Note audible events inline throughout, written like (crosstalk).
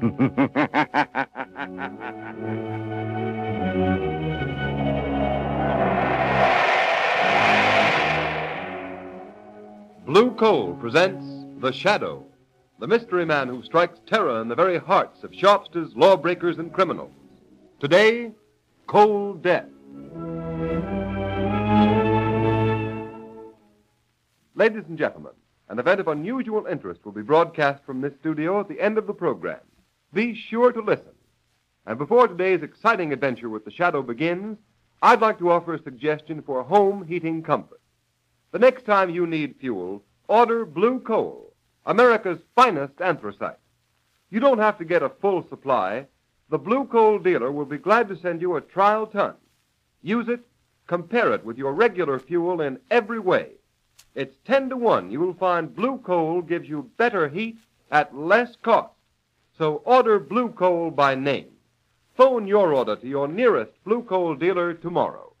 (laughs) Blue Coal presents The Shadow, the mystery man who strikes terror in the very hearts of shopsters, lawbreakers, and criminals. Today, Cold Death. Ladies and gentlemen, an event of unusual interest will be broadcast from this studio at the end of the program. Be sure to listen. And before today's exciting adventure with the shadow begins, I'd like to offer a suggestion for home heating comfort. The next time you need fuel, order Blue Coal, America's finest anthracite. You don't have to get a full supply. The Blue Coal dealer will be glad to send you a trial ton. Use it, compare it with your regular fuel in every way. It's 10 to 1. You will find Blue Coal gives you better heat at less cost. So order Blue Coal by name. Phone your order to your nearest Blue Coal dealer tomorrow.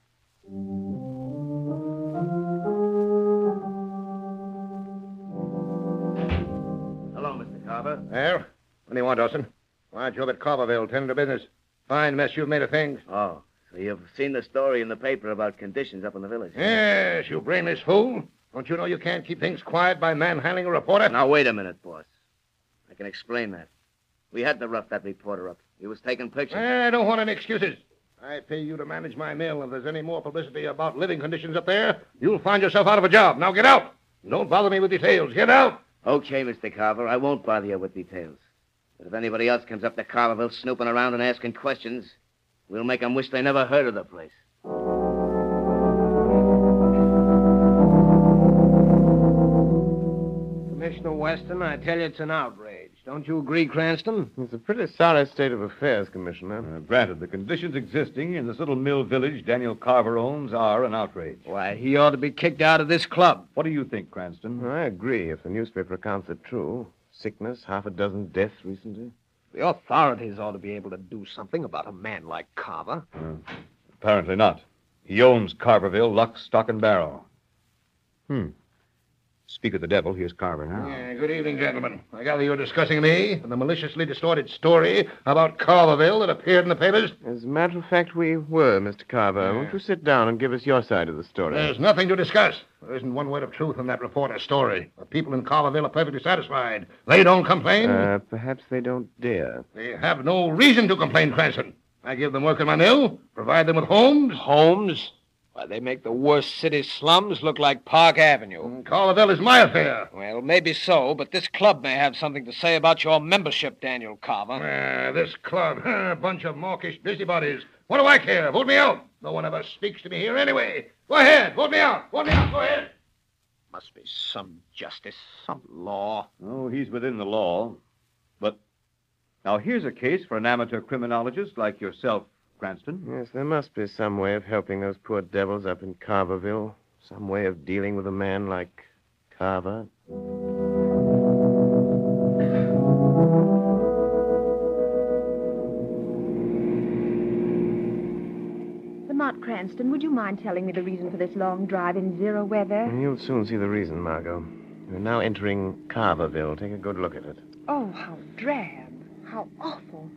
Hello, Mr. Carver. Well, what do you want, Dawson? Why job at Carverville, tending to business. Fine mess you've made of things. Oh, so you've seen the story in the paper about conditions up in the village? Yes, you brainless fool. Don't you know you can't keep things quiet by manhandling a reporter? Now, wait a minute, boss. I can explain that. We had to rough that reporter up. He was taking pictures. I don't want any excuses. I pay you to manage my mill. If there's any more publicity about living conditions up there, you'll find yourself out of a job. Now get out. Don't bother me with details. Get out. Okay, Mr. Carver, I won't bother you with details. But if anybody else comes up to Carverville snooping around and asking questions, we'll make 'em wish they never heard of the place. Commissioner Weston, I tell you it's an outrage. Don't you agree, Cranston? It's a pretty sorry state of affairs, Commissioner. Uh, granted, the conditions existing in this little mill village Daniel Carver owns are an outrage. Why, he ought to be kicked out of this club. What do you think, Cranston? I agree if the newspaper accounts are true. Sickness, half a dozen deaths recently. The authorities ought to be able to do something about a man like Carver. Apparently not. He owns Carverville, lock, stock, and barrel. Hmm. Speak of the devil, here's Carver now. Yeah, good evening, gentlemen. I gather you're discussing me and the maliciously distorted story about Carverville that appeared in the papers. As a matter of fact, we were, Mr. Carver. Won't you sit down and give us your side of the story? There's nothing to discuss. There isn't one word of truth in that reporter's story. The people in Carverville are perfectly satisfied. They don't complain. Uh, perhaps they don't dare. They have no reason to complain, Cranston. I give them work in my mill, provide them with homes. Homes? Why, they make the worst city slums look like Park Avenue. And Carverville is my affair. Well, maybe so, but this club may have something to say about your membership, Daniel Carver. Ah, this club, a bunch of mawkish busybodies. What do I care? Vote me out. No one ever speaks to me here anyway. Go ahead, vote me out. Vote me out. Go ahead. Must be some justice, some law. Oh, he's within the law. But now here's a case for an amateur criminologist like yourself, Cranston. Yes, there must be some way of helping those poor devils up in Carverville. Some way of dealing with a man like Carver. Lamont Cranston, would you mind telling me the reason for this long drive in zero weather? You'll soon see the reason, Margot. We're now entering Carverville. Take a good look at it. Oh, how drab. How awful.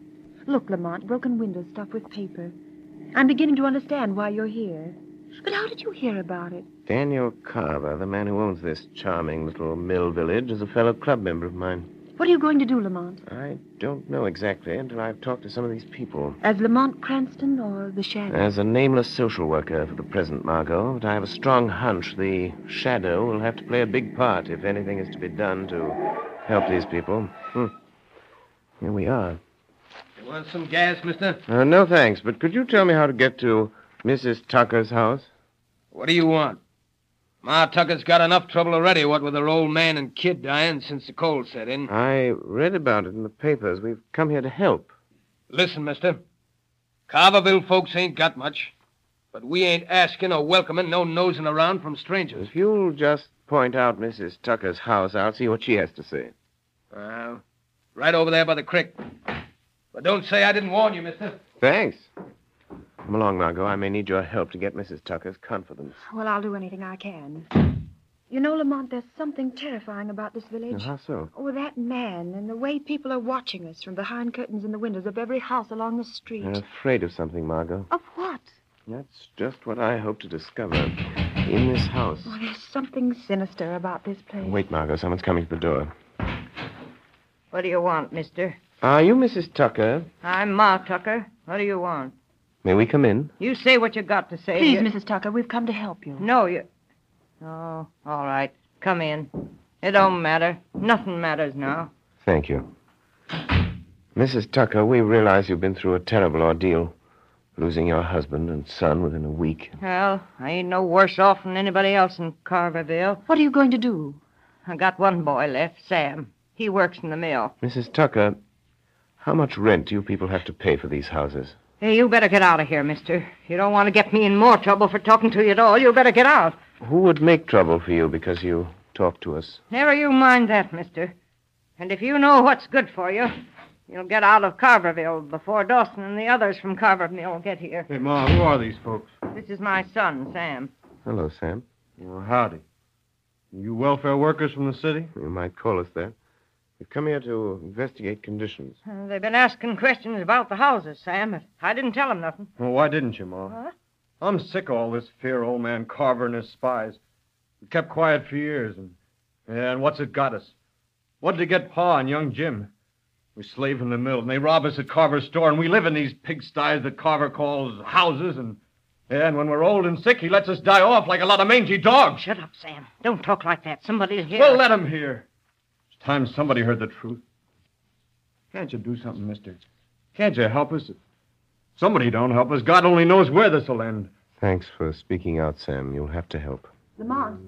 Look, Lamont, broken windows stuffed with paper. I'm beginning to understand why you're here. But how did you hear about it? Daniel Carver, the man who owns this charming little mill village, is a fellow club member of mine. What are you going to do, Lamont? I don't know exactly until I've talked to some of these people. As Lamont Cranston or the Shadow? As a nameless social worker for the present, Margot, but I have a strong hunch the shadow will have to play a big part if anything is to be done to help these people. Hmm. Here we are. Want some gas, mister? Uh, no thanks, but could you tell me how to get to Mrs. Tucker's house? What do you want? Ma Tucker's got enough trouble already, what with her old man and kid dying since the cold set in. I read about it in the papers. We've come here to help. Listen, mister. Carverville folks ain't got much. But we ain't asking or welcoming no nosing around from strangers. If you'll just point out Mrs. Tucker's house, I'll see what she has to say. Well, right over there by the creek. But don't say I didn't warn you, mister. Thanks. Come along, Margot. I may need your help to get Mrs. Tucker's confidence. Well, I'll do anything I can. You know, Lamont, there's something terrifying about this village. How so? Oh, that man and the way people are watching us from behind curtains in the windows of every house along the street. You're afraid of something, Margot. Of what? That's just what I hope to discover in this house. Oh, there's something sinister about this place. Wait, Margot. Someone's coming to the door. What do you want, mister? Are you Mrs. Tucker? I'm Ma Tucker. What do you want? May we come in? You say what you got to say. Please, You- Mrs. Tucker, we've come to help you. No, you. Oh, all right. Come in. It don't matter. Nothing matters now. Thank you. Mrs. Tucker, we realize you've been through a terrible ordeal. Losing your husband and son within a week. Well, I ain't no worse off than anybody else in Carverville. What are you going to do? I got one boy left, Sam. He works in the mill. Mrs. Tucker, how much rent do you people have to pay for these houses? Hey, you better get out of here, mister. You don't want to get me in more trouble for talking to you at all. You better get out. Who would make trouble for you because you talk to us? Never you mind that, mister. And if you know what's good for you, you'll get out of Carverville before Dawson and the others from Carverville get here. Hey, Ma, who are these folks? This is my son, Sam. Hello, Sam. Well, howdy. You welfare workers from the city? You might call us that. We've come here to investigate conditions. Uh, they've been asking questions about the houses, Sam. I didn't tell them nothing. Well, why didn't you, Ma? What? I'm sick of all this fear, old man Carver and his spies. We kept quiet for years, and and what's it got us? What did it get Pa and young Jim? We slave in the mill, and they rob us at Carver's store, and we live in these pigsties that Carver calls houses, and yeah, and when we're old and sick, he lets us die off like a lot of mangy dogs. Shut up, Sam. Don't talk like that. Somebody'll hear. Well, let him hear. It's time somebody heard the truth. Can't you do something, mister? Can't you help us? If somebody don't help us, God only knows where this'll end. Thanks for speaking out, Sam. You'll have to help. Lamont,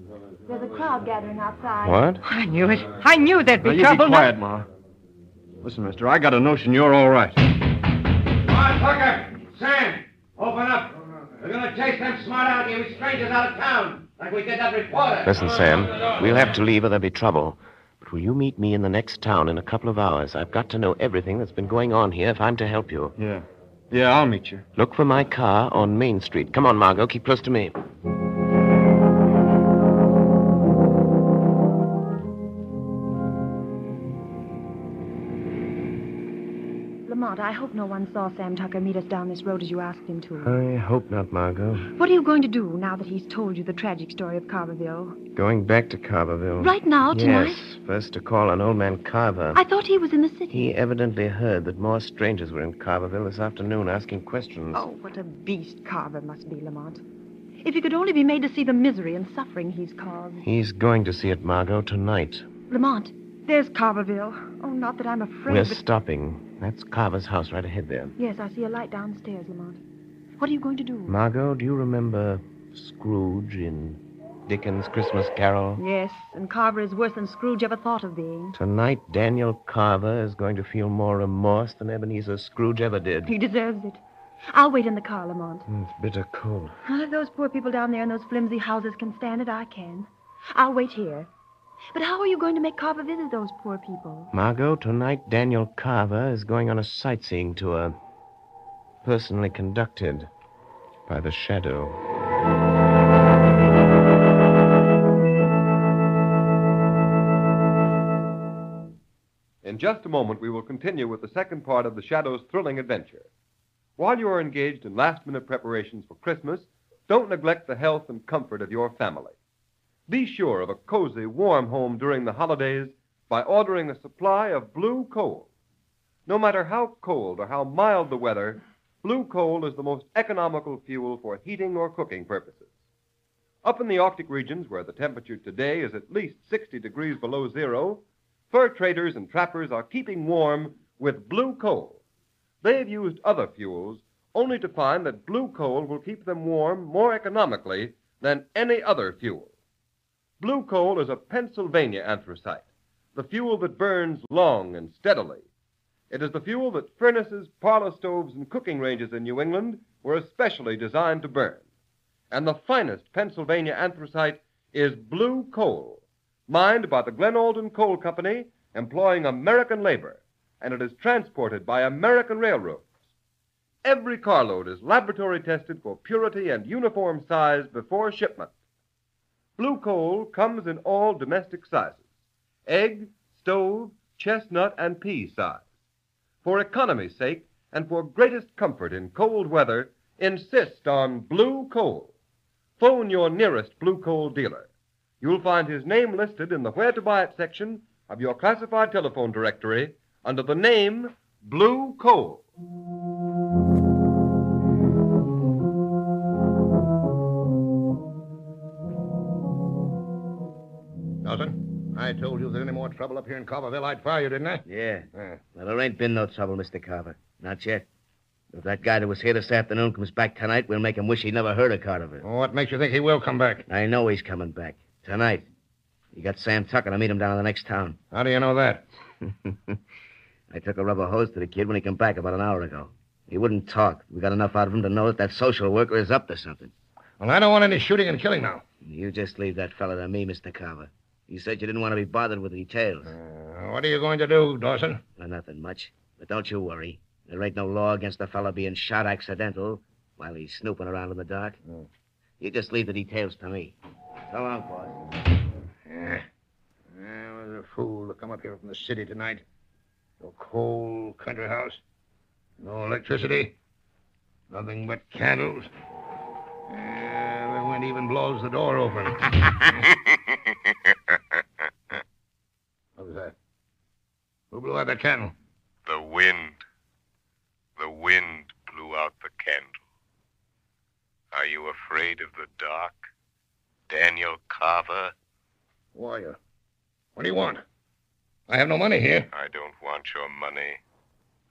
there's a crowd gathering outside. What? I knew it. I knew there'd be Now, you trouble. be quiet, Ma. Listen, mister, I got a notion you're all right. Come on, Tucker! Sam! Open up! We're gonna chase them smart out you strangers out of town, like we did that reporter. Listen, Sam. We'll have to leave or there'll be trouble. Will you meet me in the next town in a couple of hours? I've got to know everything that's been going on here if I'm to help you. Yeah. Yeah, I'll meet you. Look for my car on Main Street. Come on, Margot. Keep close to me. Hope no one saw Sam Tucker meet us down this road as you asked him to. I hope not, Margot. What are you going to do now that he's told you the tragic story of Carverville? Going back to Carverville. Right now, tonight? Yes. First to call on old man Carver. I thought he was in the city. He evidently heard that more strangers were in Carverville this afternoon asking questions. Oh, what a beast Carver must be, Lamont. If he could only be made to see the misery and suffering he's caused. He's going to see it, Margot, tonight. Lamont, there's Carverville. Oh, not that I'm afraid. We're but... stopping. That's Carver's house right ahead there. Yes, I see a light downstairs, Lamont. What are you going to do? Margot, do you remember Scrooge in Dickens' Christmas Carol? Yes, and Carver is worse than Scrooge ever thought of being. Tonight, Daniel Carver is going to feel more remorse than Ebenezer Scrooge ever did. He deserves it. I'll wait in the car, Lamont. Hmm, it's bitter cold. Well, if those poor people down there in those flimsy houses can stand it, I can. I'll wait here. But how are you going to make Carver visit those poor people? Margot, tonight Daniel Carver is going on a sightseeing tour. Personally conducted by the Shadow. In just a moment, we will continue with the second part of the Shadow's thrilling adventure. While you are engaged in last minute preparations for Christmas, don't neglect the health and comfort of your family. Be sure of a cozy, warm home during the holidays by ordering a supply of blue coal. No matter how cold or how mild the weather, blue coal is the most economical fuel for heating or cooking purposes. Up in the Arctic regions, where the temperature today is at least 60 degrees below zero, fur traders and trappers are keeping warm with blue coal. They've used other fuels only to find that blue coal will keep them warm more economically than any other fuel. Blue coal is a Pennsylvania anthracite, the fuel that burns long and steadily. It is the fuel that furnaces, parlor stoves, and cooking ranges in New England were especially designed to burn. And the finest Pennsylvania anthracite is blue coal, mined by the Glen Alden Coal Company, employing American labor, and it is transported by American railroads. Every carload is laboratory tested for purity and uniform size before shipment. Blue coal comes in all domestic sizes egg, stove, chestnut, and pea size. For economy's sake and for greatest comfort in cold weather, insist on blue coal. Phone your nearest blue coal dealer. You'll find his name listed in the Where to Buy It section of your classified telephone directory under the name Blue Coal. I told you there's any more trouble up here in Carverville, I'd fire you, didn't I? Yeah. Yeah. Well, there ain't been no trouble, Mr. Carver. Not yet. If that guy that was here this afternoon comes back tonight, we'll make him wish he'd never heard of Carverville. What makes you think he will come back? I know he's coming back. Tonight. You got Sam Tucker to meet him down in the next town. (laughs) How do you know that? I took a rubber hose to the kid when he came back about an hour ago. He wouldn't talk. We got enough out of him to know that that social worker is up to something. Well, I don't want any shooting and killing now. You just leave that fella to me, Mr. Carver. You said you didn't want to be bothered with details. Uh, what are you going to do, Dawson? Well, nothing much. But don't you worry. There ain't no law against a fellow being shot accidental while he's snooping around in the dark. You just leave the details to me. So long, boss. Yeah. I was a fool to come up here from the city tonight. To a cold country house. No electricity. Nothing but candles. Yeah, the wind even blows the door open. (laughs) Who blew out that candle? The wind. The wind blew out the candle. Are you afraid of the dark? Daniel Carver? Who are uh, you? What do you want? I have no money here. I don't want your money.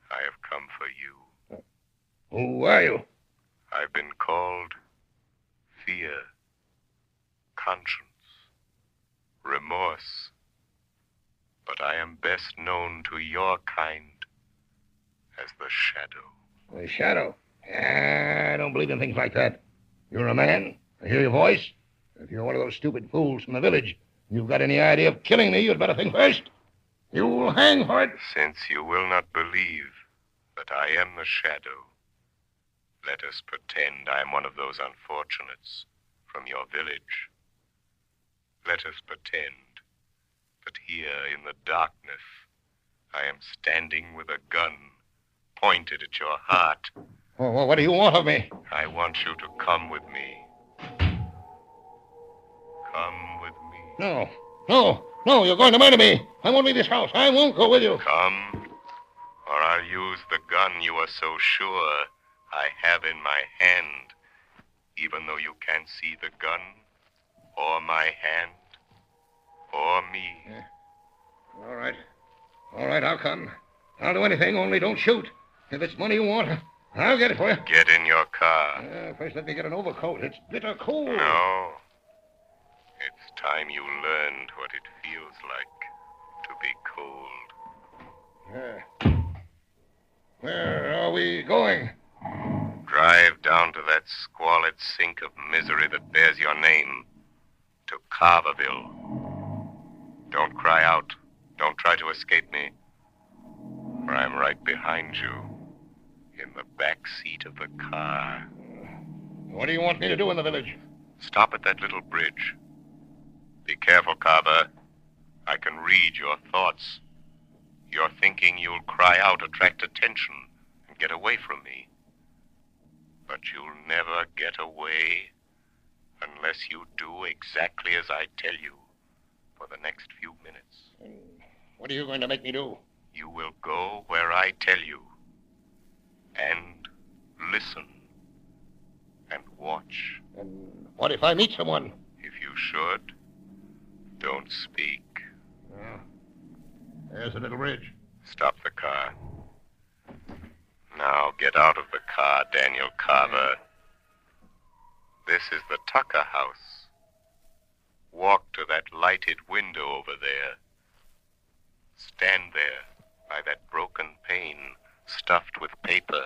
I have come for you. Who are you? I've been called fear, conscience, remorse. But I am best known to your kind as the Shadow. The shadow. I don't believe in things like that. You're a man. I hear your voice. If you're one of those stupid fools from the village, you've got any idea of killing me, you'd better think first. You'll hang for it. Since you will not believe that I am the Shadow, let us pretend I am one of those unfortunates from your village. Let us pretend that here in the darkness I am standing with a gun pointed at your heart. Oh, well, what do you want of me? I want you to come with me. Come with me. No, no, no, you're going to murder me. I won't leave this house. I won't go with you. Come, or I'll use the gun you are so sure I have in my hand, even though you can't see the gun, or my hand, or me. All right. All right, I'll come. I'll do anything, only don't shoot. If it's money you want, I'll get it for you. Get in your car. Uh, first, let me get an overcoat. It's bitter cold. No. It's time you learned what it feels like to be cold. Yeah. Where are we going? Drive down to that squalid sink of misery that bears your name. To Carverville. Don't cry out. Don't try to escape me. For I'm right behind you. In the back seat of the car. What do you want me to do in the village? Stop at that little bridge. Be careful, Carver. I can read your thoughts. You're thinking you'll cry out, attract attention, and get away from me. But you'll never get away unless you do exactly as I tell you for the next few minutes. What are you going to make me do? You will go where I tell you. And listen. And watch. And what if I meet someone? If you should, don't speak. Yeah. There's a little ridge. Stop the car. Now get out of the car, Daniel Carver. This is the Tucker house. Walk to that lighted window over there. Stand there by that broken pane stuffed with paper.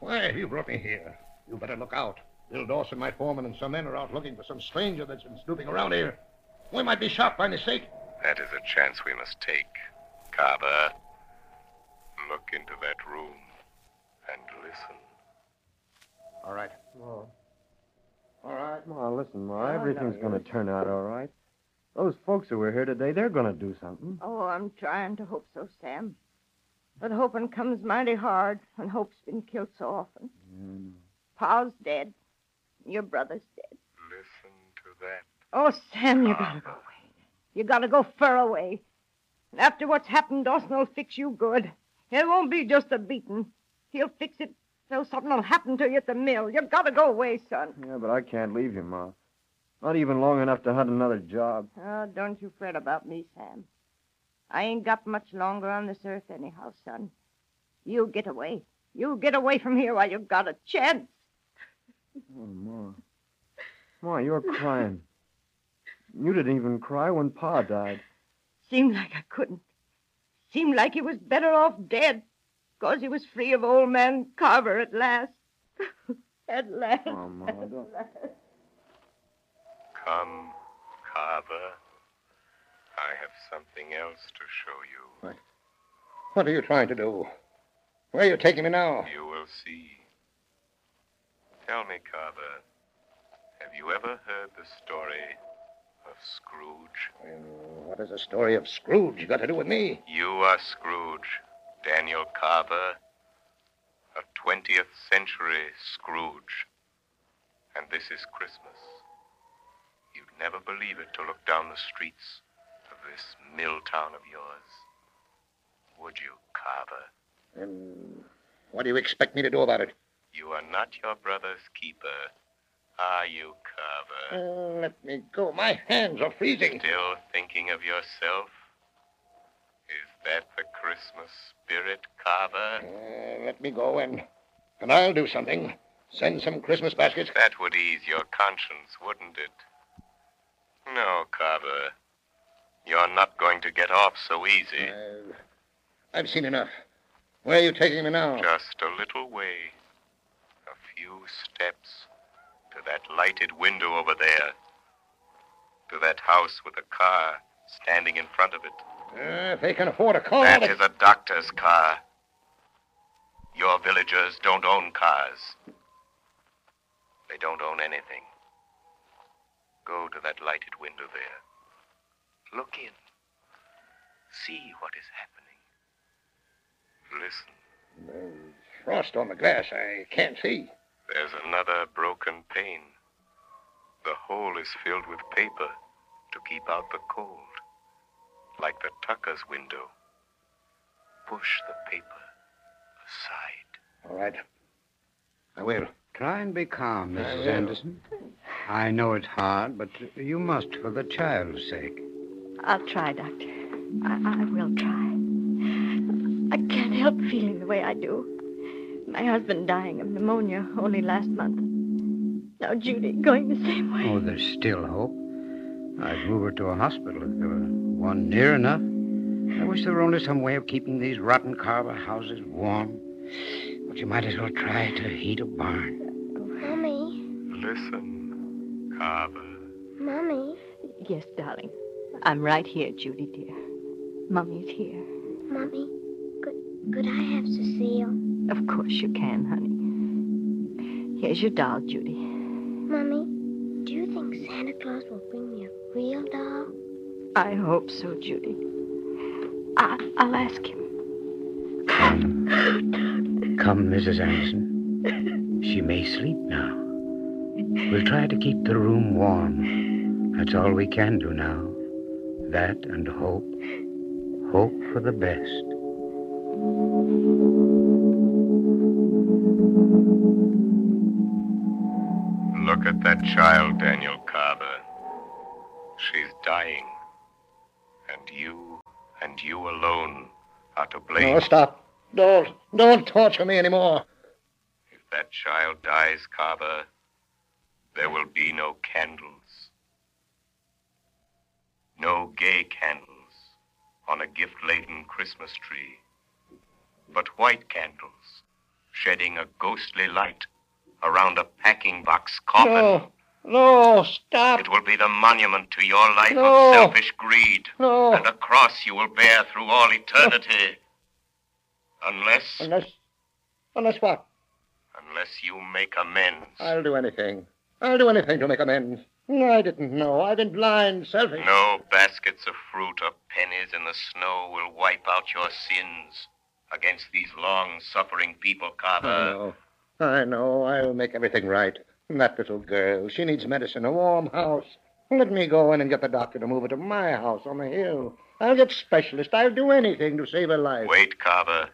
Why have you brought me here? You better look out. Bill Dawson, my foreman, and some men are out looking for some stranger that's been snooping around here. We might be shot by mistake. That is a chance we must take. Carver, look into that room and listen. All right. All right. Ma, listen, Ma. Oh, Everything's going to turn out all right. Those folks who were here today, they're going to do something. Oh, I'm trying to hope so, Sam. But hoping comes mighty hard when hope's been killed so often. Pa's dead. Your brother's dead. Listen to that. Oh, Sam, you gotta go ah. away. You gotta go far away. And after what's happened, Dawson will fix you good. It won't be just a beating. He'll fix it so something will happen to you at the mill. You've gotta go away, son. Yeah, but I can't leave you, Ma. Not even long enough to hunt another job. Oh, don't you fret about me, Sam. I ain't got much longer on this earth anyhow, son. You get away. You get away from here while you've got a chance. Oh, Ma. Ma, you're crying. You didn't even cry when Pa died. Seemed like I couldn't. Seemed like he was better off dead. Cause he was free of old man Carver at last. (laughs) at last. Oh, Ma, don't... Come, Carver. I have something else to show you. What are you trying to do? Where are you taking me now? You will see. Tell me, Carver, have you ever heard the story of Scrooge? Well, what has the story of Scrooge got to do with me? You are Scrooge, Daniel Carver, a 20th century Scrooge. And this is Christmas. You'd never believe it to look down the streets of this mill town of yours. Would you, Carver? And what do you expect me to do about it? You are not your brother's keeper, are you, Carver? Uh, let me go. My hands are freezing. Still thinking of yourself? Is that the Christmas spirit, Carver? Uh, let me go and and I'll do something. Send some Christmas baskets. That would ease your conscience, wouldn't it? No, Carver. You're not going to get off so easy. Uh, I've seen enough. Where are you taking me now? Just a little way. A few steps to that lighted window over there. To that house with a car standing in front of it. Uh, if they can afford a car. That they- is a doctor's car. Your villagers don't own cars. They don't own anything. Go to that lighted window there. Look in. See what is happening. Listen. There's frost on the glass. I can't see. There's another broken pane. The hole is filled with paper to keep out the cold. Like the Tucker's window. Push the paper aside. All right. I will. Try and be calm, Mrs. will. Anderson. I know it's hard, but you must for the child's sake. I'll try, Doctor. I, I will try. I can't help feeling the way I do. My husband dying of pneumonia only last month. Now Judy going the same way. Oh, there's still hope. I'd move her to a hospital if there were one near enough. I wish there were only some way of keeping these rotten Carver houses warm. But you might as well try to heat a barn. Mommy, Listen, Carver. Mommy, Yes, darling. I'm right here, Judy, dear. Mummy's here. Mommy, could, could I have Cecile? Of course you can, honey. Here's your doll, Judy. Mommy, bring me a real doll? I hope so, Judy. I, I'll ask him. Come, Come, Mrs. Anderson. She may sleep now. We'll try to keep the room warm. That's all we can do now. That and hope. Hope for the best. Look at that child, Daniel Carver. She's dying. And you, and you alone, are to blame. No, stop. Don't, don't torture me anymore. If that child dies, Carver, there will be no candles. No gay candles on a gift laden Christmas tree, but white candles shedding a ghostly light around a packing box coffin. No, no, stop. It will be the monument to your life No. of selfish greed No. and a cross you will bear through all eternity. Unless, Unless, unless what? unless you make amends. I'll do anything. I'll do anything to make amends. I didn't know. I've been blind, selfish. No baskets of fruit or pennies in the snow will wipe out your sins against these long suffering people, Carver. I know. I know. I'll make everything right. That little girl, she needs medicine, a warm house. Let me go in and get the doctor to move her to my house on the hill. I'll get specialists. I'll do anything to save her life. Wait, Carver.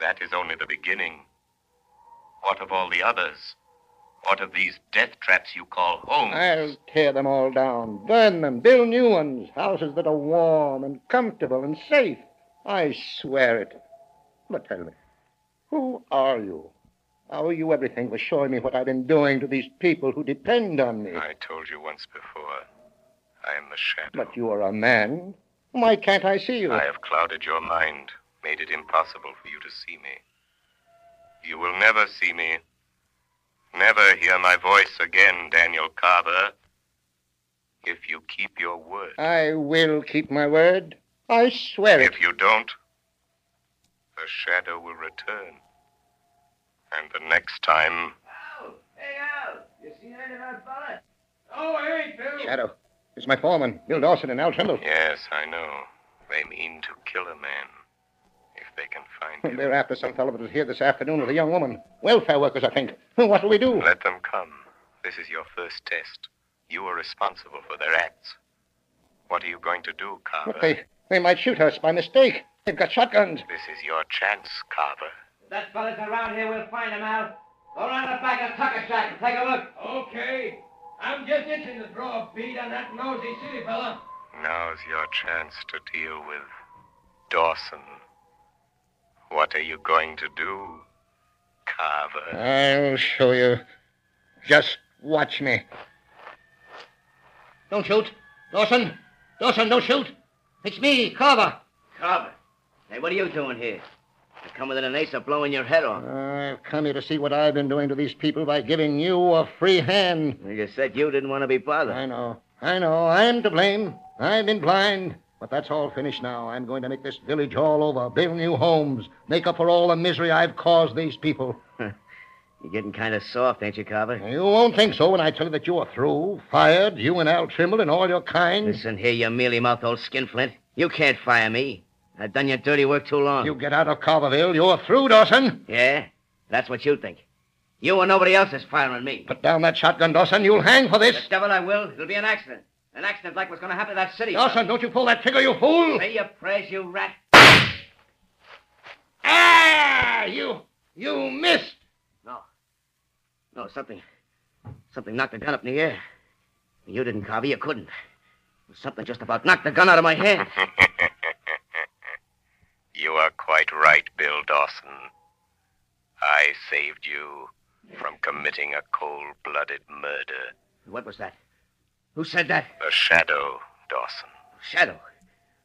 That is only the beginning. What of all the others? What of these death traps you call homes? I'll tear them all down, burn them, build new ones, houses that are warm and comfortable and safe. I swear it. But tell me, who are you? I owe you everything for showing me what I've been doing to these people who depend on me. I told you once before. I am the shadow. But you are a man. Why can't I see you? I have clouded your mind, made it impossible for you to see me. You will never see me. Never hear my voice again, Daniel Carver. If you keep your word. I will keep my word. I swear it. If you don't, the shadow will return. And the next time. Al! Hey, Al! You seen any of that fella? Oh, I ain't, Bill. Shadow. It's my foreman, Bill Dawson and Al Trimble. Yes, I know. They mean to kill a man. If they can find you. They're after some fellow that was here this afternoon with a young woman. Welfare workers, I think. What'll we do? Let them come. This is your first test. You are responsible for their acts. What are you going to do, Carver? But they, they might shoot us by mistake. They've got shotguns. This is your chance, Carver. If that fella's around here, we'll find him, Al. Go around the back of Tucker Shack and take a look. Okay. I'm just itching to draw a bead on that nosy city fella. Now's your chance to deal with Dawson. What are you going to do, Carver? I'll show you. Just watch me. Don't shoot. Dawson. Dawson, don't shoot. It's me, Carver. Carver. Hey, what are you doing here? Come within an ace of blowing your head off. I've come here to see what I've been doing to these people by giving you a free hand. You said you didn't want to be bothered. I know. I know. I'm to blame. I've been blind. But that's all finished now. I'm going to make this village all over, build new homes, make up for all the misery I've caused these people. (laughs) You're getting kind of soft, ain't you, Carver? You won't think so when I tell you that you are through, fired, you and Al Trimble and all your kind. Listen here, you mealy-mouthed old skinflint. You can't fire me. I've done your dirty work too long. You get out of Carverville, you're through, Dawson. Yeah? That's what you think. You and nobody else is firing me. Put down that shotgun, Dawson. You'll hang for this. The devil I will. It'll be an accident. An accident like what's going to happen to that city. Dawson, don't you pull that trigger, you fool. Say your prayers, you rat. Ah! You, you missed. No. No, something, something knocked the gun up in the air. You didn't, Carver. You couldn't. Something just about knocked the gun out of my hand. (laughs) you are quite right, Bill Dawson. I saved you from committing a cold-blooded murder. What was that? Who said that? The shadow, Dawson. Shadow.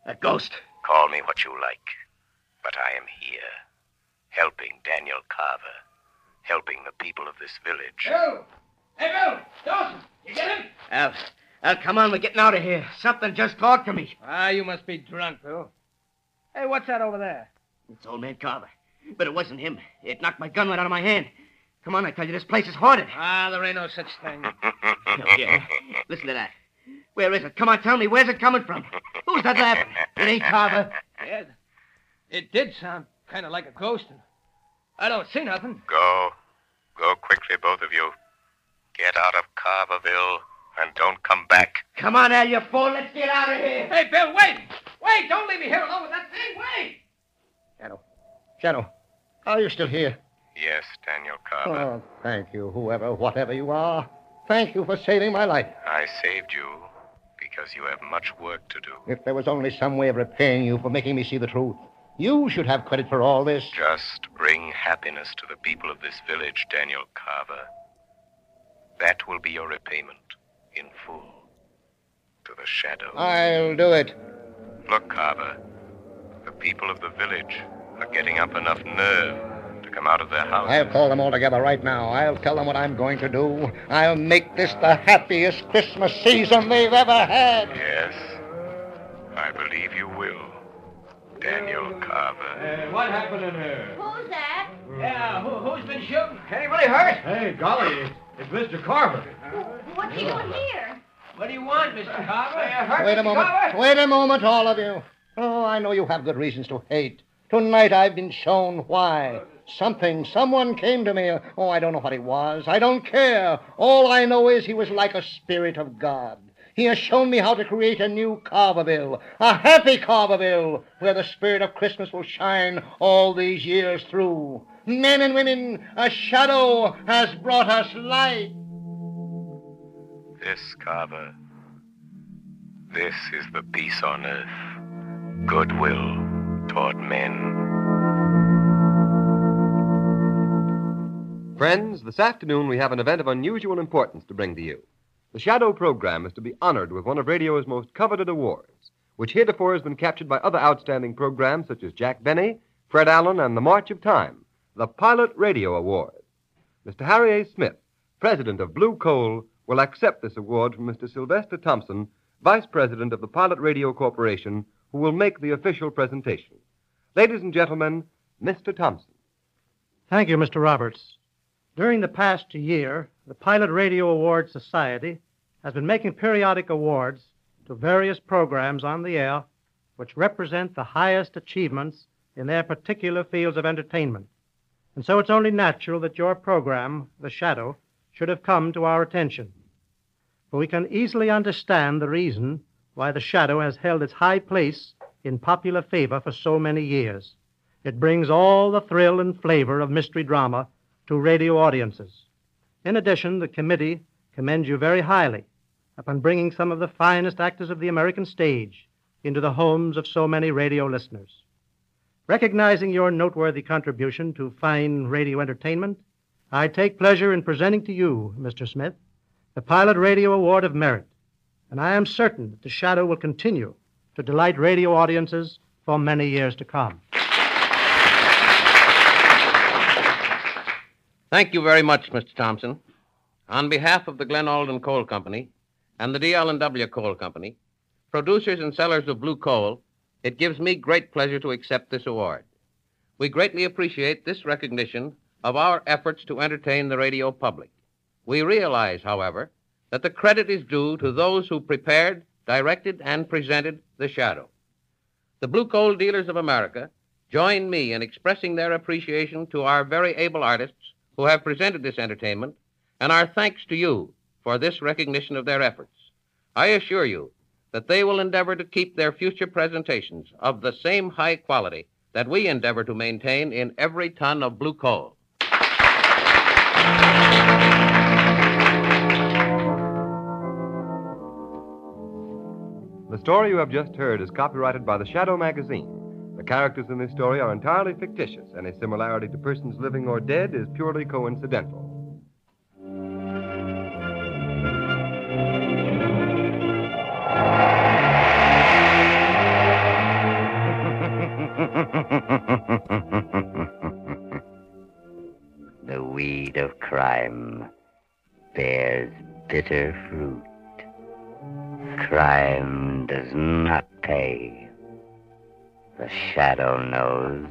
A ghost. Call me what you like, but I am here, helping Daniel Carver, helping the people of this village. Bill! Hey, Bill! Dawson! You get him? Al, Al, come on. We're getting out of here. Something just talked to me. Ah, you must be drunk, Bill. Hey, what's that over there? It's old man Carver. But it wasn't him. It knocked my gun right out of my hand. Come on, I tell you, this place is haunted. Ah, there ain't no such thing. (laughs) No, yeah. Listen to that. Where is it? Come on, tell me. Where's it coming from? Who's that laughing? It ain't Carver. Yeah, it did sound kind of like a ghost. And I don't see nothing. Go. Go quickly, both of you. Get out of Carverville and don't come back. Come on, Al, you fool. Let's get out of here. Hey, Bill, wait! Wait! Don't leave me here alone with that thing. Wait! Shadow. Shadow. Are you still here? Yes, Daniel Carver. Oh, thank you, whoever, whatever you are. Thank you for saving my life. I saved you because you have much work to do. If there was only some way of repaying you for making me see the truth, you should have credit for all this. Just bring happiness to the people of this village, Daniel Carver. That will be your repayment in full to shadow. I'll do it. Look, Carver. The people of the village are getting up enough nerve to come out of their houses. I'll call them all together right now. I'll tell them what I'm going to do. I'll make this the happiest Christmas season they've ever had. Yes, I believe you will, Daniel Carver. Uh, what happened in here? Who's that? Yeah, who, who's been shooting? Anybody hurt? Hey, golly, it's Mr. Carver. What's he doing here? What do you want, Mr. Carver? Are you hurt, Wait a Mr. moment. Carver? Wait a moment, all of you. Oh, I know you have good reasons to hate. Tonight I've been shown why. Something, someone came to me. Oh, I don't know what it was. I don't care. All I know is he was like a spirit of God. He has shown me how to create a new Carverville, a happy Carverville, where the spirit of Christmas will shine all these years through. Men and women, a shadow has brought us light. This, Carver. This is the peace on earth. Goodwill toward men. Friends, this afternoon we have an event of unusual importance to bring to you. The Shadow program is to be honored with one of radio's most coveted awards, which heretofore has been captured by other outstanding programs such as Jack Benny, Fred Allen, and The March of Time, the Pilot Radio Award. Mr. Harry A. Smith, president of Blue Coal, will accept this award from Mr. Sylvester Thompson, vice president of the Pilot Radio Corporation, who will make the official presentation. Ladies and gentlemen, Mr. Thompson. Thank you, Mr. Roberts. During the past year, the Pilot Radio Award Society has been making periodic awards to various programs on the air which represent the highest achievements in their particular fields of entertainment. And so it's only natural that your program, The Shadow, should have come to our attention. For we can easily understand the reason why The Shadow has held its high place in popular favor for so many years. It brings all the thrill and flavor of mystery drama to radio audiences. In addition, the committee commends you very highly upon bringing some of the finest actors of the American stage into the homes of so many radio listeners. Recognizing your noteworthy contribution to fine radio entertainment, I take pleasure in presenting to you, Mr. Smith, the Pilot Radio Award of Merit, and I am certain that the shadow will continue to delight radio audiences for many years to come. Thank you very much, Mr. Thompson. On behalf of the Glen Alden Coal Company and the DL&W Coal Company, producers and sellers of blue coal, it gives me great pleasure to accept this award. We greatly appreciate this recognition of our efforts to entertain the radio public. We realize, however, that the credit is due to those who prepared, directed, and presented The Shadow. The Blue Coal Dealers of America join me in expressing their appreciation to our very able artists who have presented this entertainment, and our thanks to you for this recognition of their efforts. I assure you that they will endeavor to keep their future presentations of the same high quality that we endeavor to maintain in every ton of blue coal. The story you have just heard is copyrighted by the Shadow magazine. The characters in this story are entirely fictitious. Any similarity to persons living or dead is purely coincidental. Crime bears bitter fruit. Crime does not pay. The shadow knows.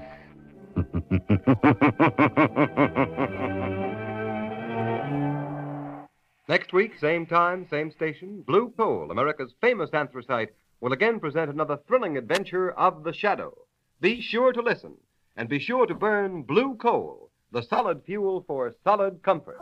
(laughs) Next week, same time, same station, Blue Coal, America's famous anthracite, will again present another thrilling adventure of the shadow. Be sure to listen, and be sure to burn blue coal, the solid fuel for solid comfort.